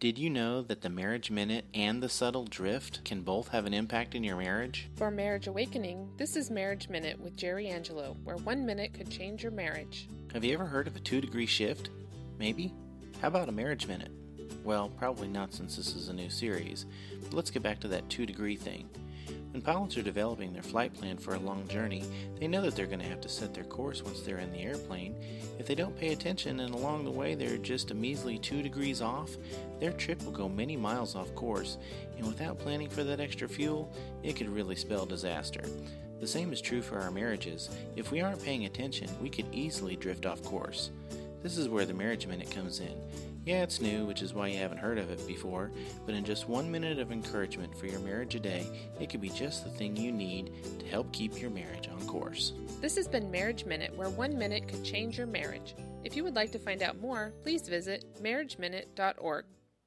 Did you know that the marriage minute and the subtle drift can both have an impact in your marriage? For Marriage Awakening, this is Marriage Minute with Jerry Angelo, where one minute could change your marriage. Have you ever heard of a two degree shift? Maybe? How about a marriage minute? Well, probably not since this is a new series, but let's get back to that two degree thing. When pilots are developing their flight plan for a long journey, they know that they're going to have to set their course once they're in the airplane. If they don't pay attention and along the way they're just a measly 2 degrees off, their trip will go many miles off course, and without planning for that extra fuel, it could really spell disaster. The same is true for our marriages. If we aren't paying attention, we could easily drift off course. This is where the Marriage Minute comes in. Yeah, it's new, which is why you haven't heard of it before, but in just one minute of encouragement for your marriage a day, it could be just the thing you need to help keep your marriage on course. This has been Marriage Minute, where one minute could change your marriage. If you would like to find out more, please visit marriageminute.org.